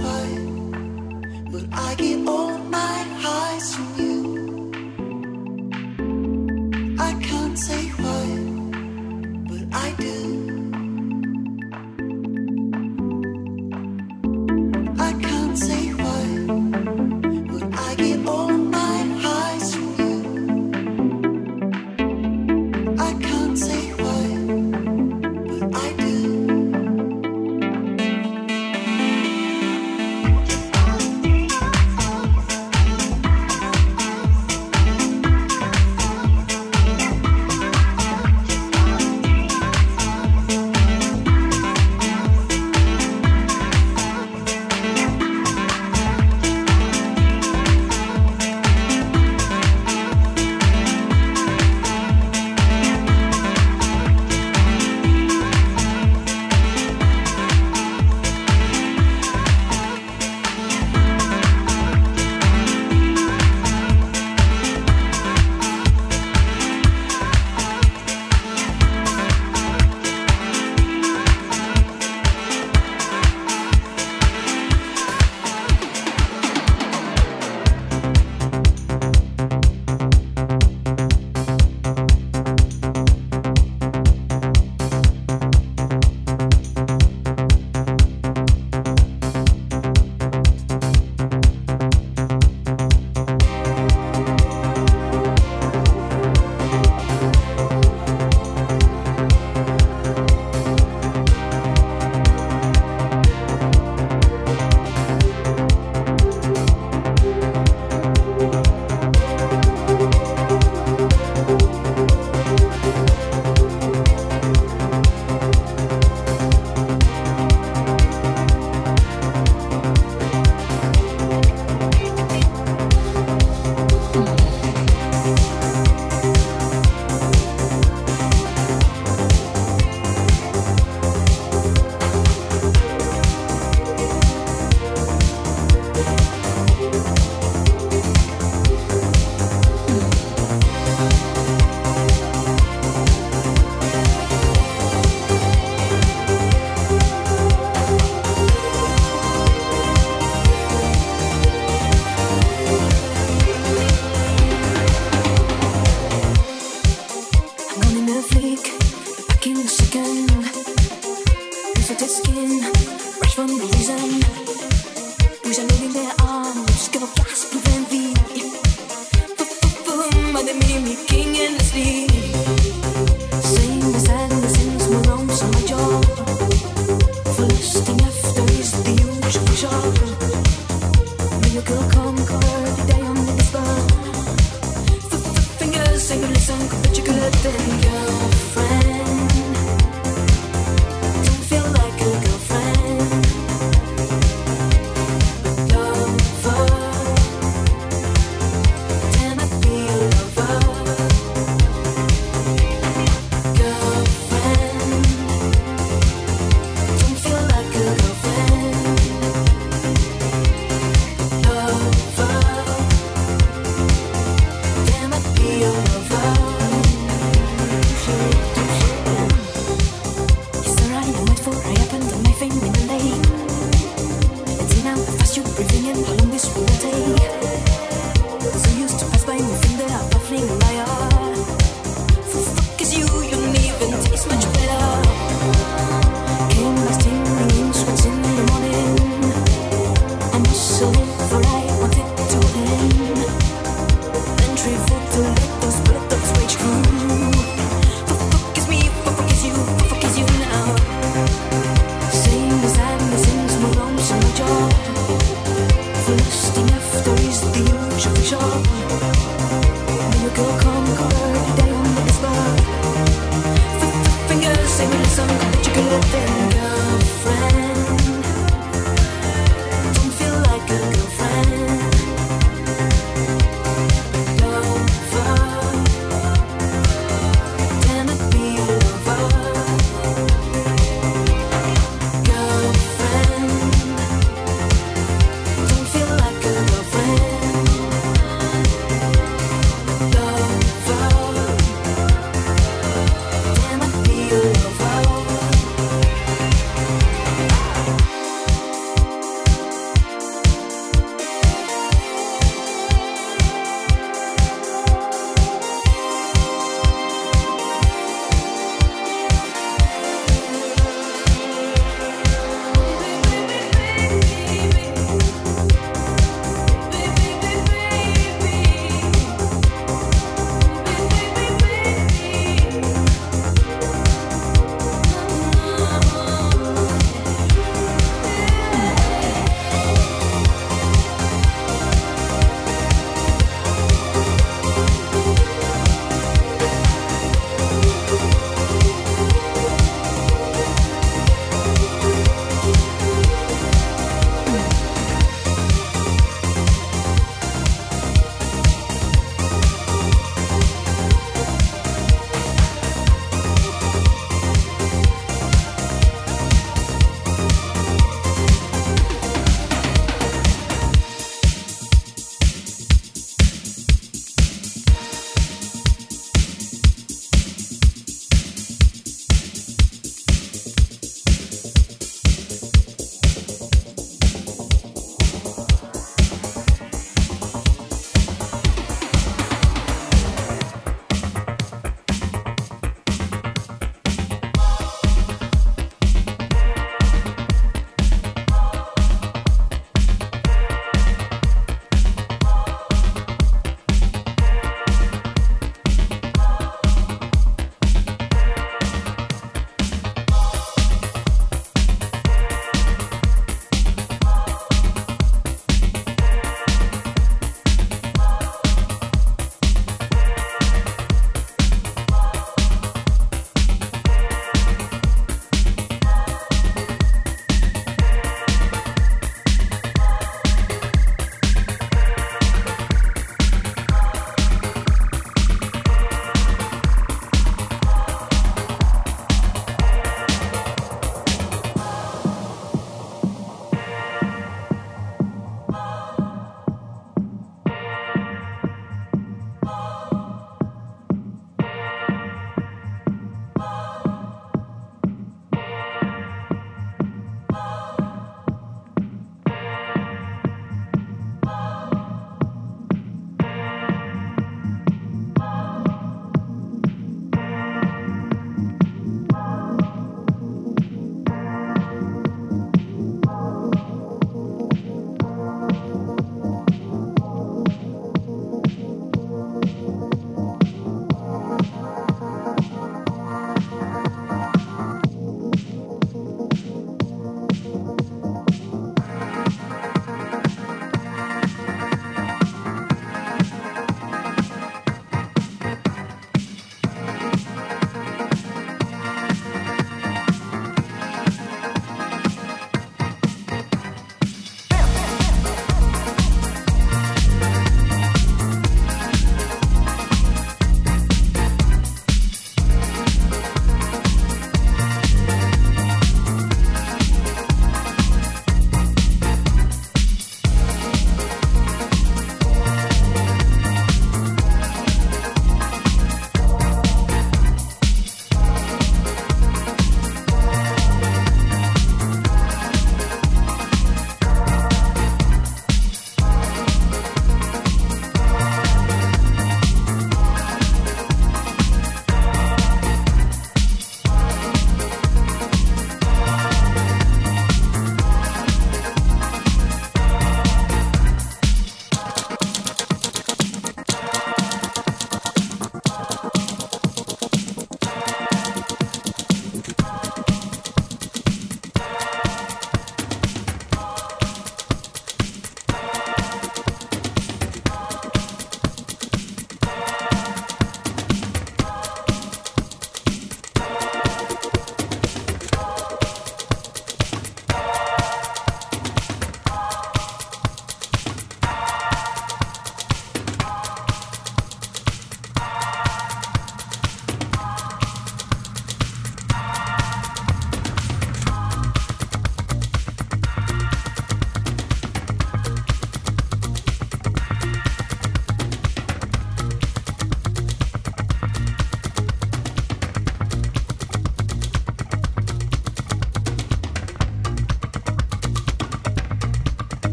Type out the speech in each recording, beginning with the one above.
high, but I get on.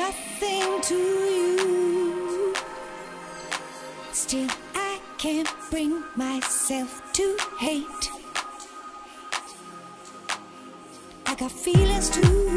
nothing to you. Still, I can't bring myself to hate. I got feelings too.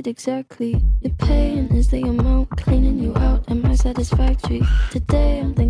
It exactly? The pain is the amount cleaning you out. Am I satisfactory? Today I'm thinking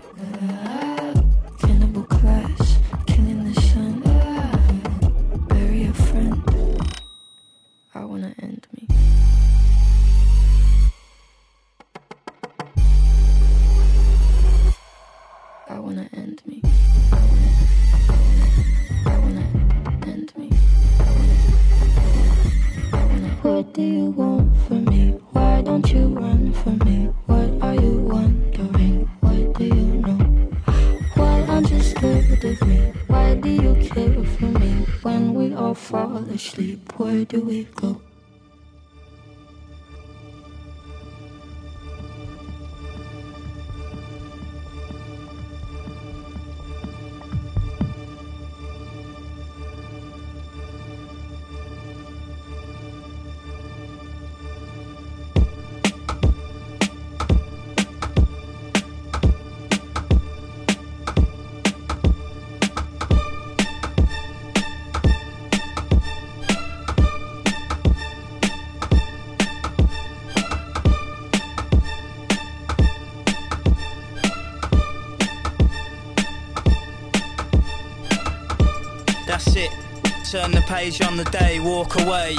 The page on the day, walk away.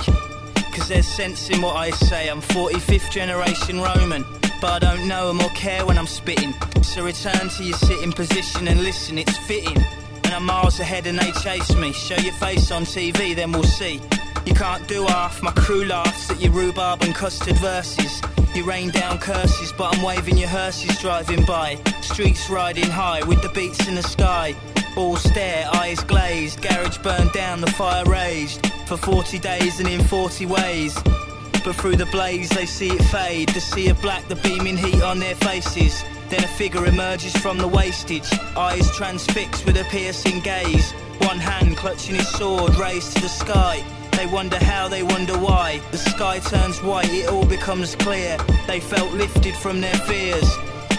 Cause there's sense in what I say. I'm 45th generation Roman, but I don't know or care when I'm spitting. So return to your sitting position and listen, it's fitting. And I'm miles ahead and they chase me. Show your face on TV, then we'll see. You can't do half, my crew laughs at your rhubarb and custard verses. You rain down curses, but I'm waving your hearses driving by. Streets riding high with the beats in the sky. All stare, eyes glazed, garage burned down, the fire raged. For 40 days and in 40 ways. But through the blaze they see it fade. The sea of black, the beaming heat on their faces. Then a figure emerges from the wastage, eyes transfixed with a piercing gaze. One hand clutching his sword raised to the sky. They wonder how, they wonder why. The sky turns white, it all becomes clear. They felt lifted from their fears.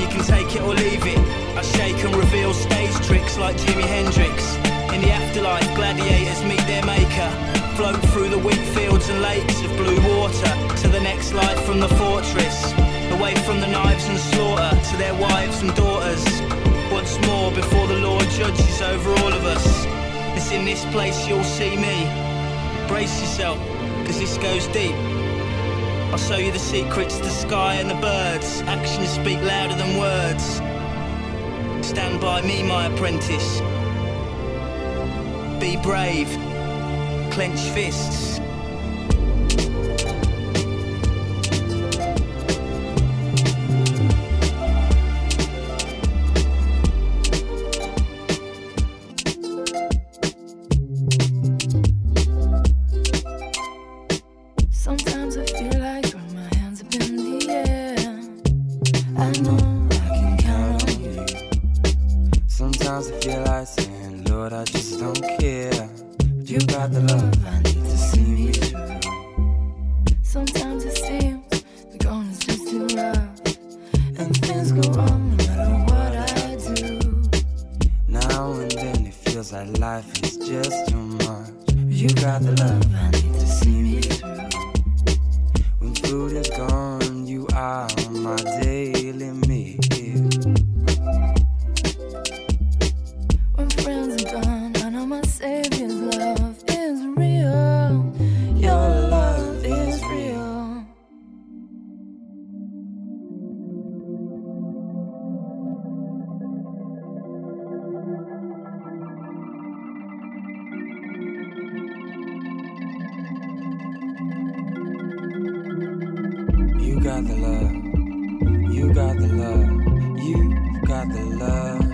You can take it or leave it. I shake and reveal stage tricks like Jimi Hendrix. In the afterlife, gladiators meet their maker. Float through the wheat fields and lakes of blue water to the next life from the fortress. Away from the knives and slaughter to their wives and daughters. Once more before the Lord judges over all of us. It's in this place you'll see me. Brace yourself, cause this goes deep. I'll show you the secrets, the sky and the birds. Actions speak louder than words. Stand by me, my apprentice. Be brave. Clench fists. Got the love. You got the love. You got the love.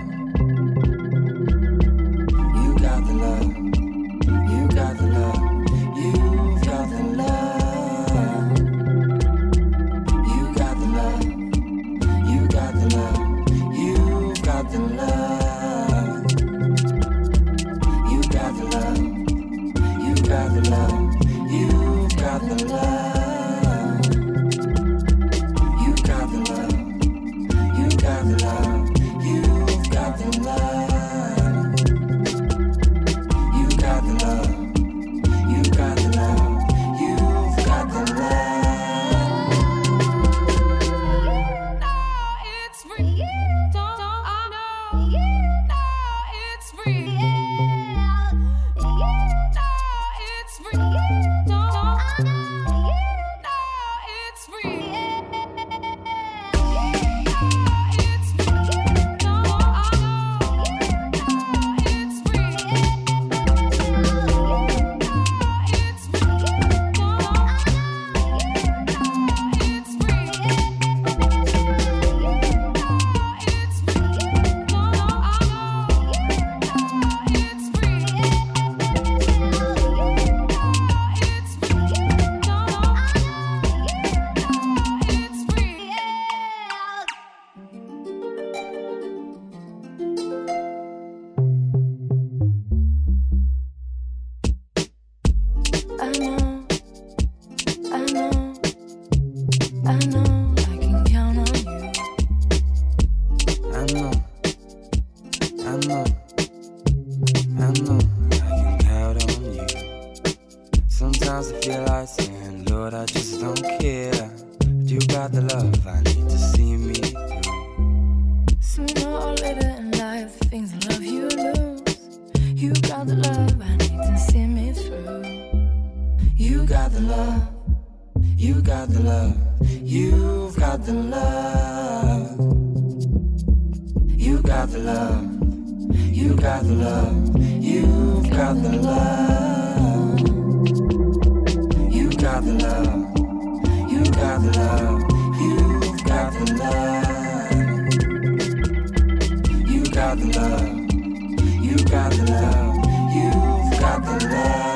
Got the love. You've got the love.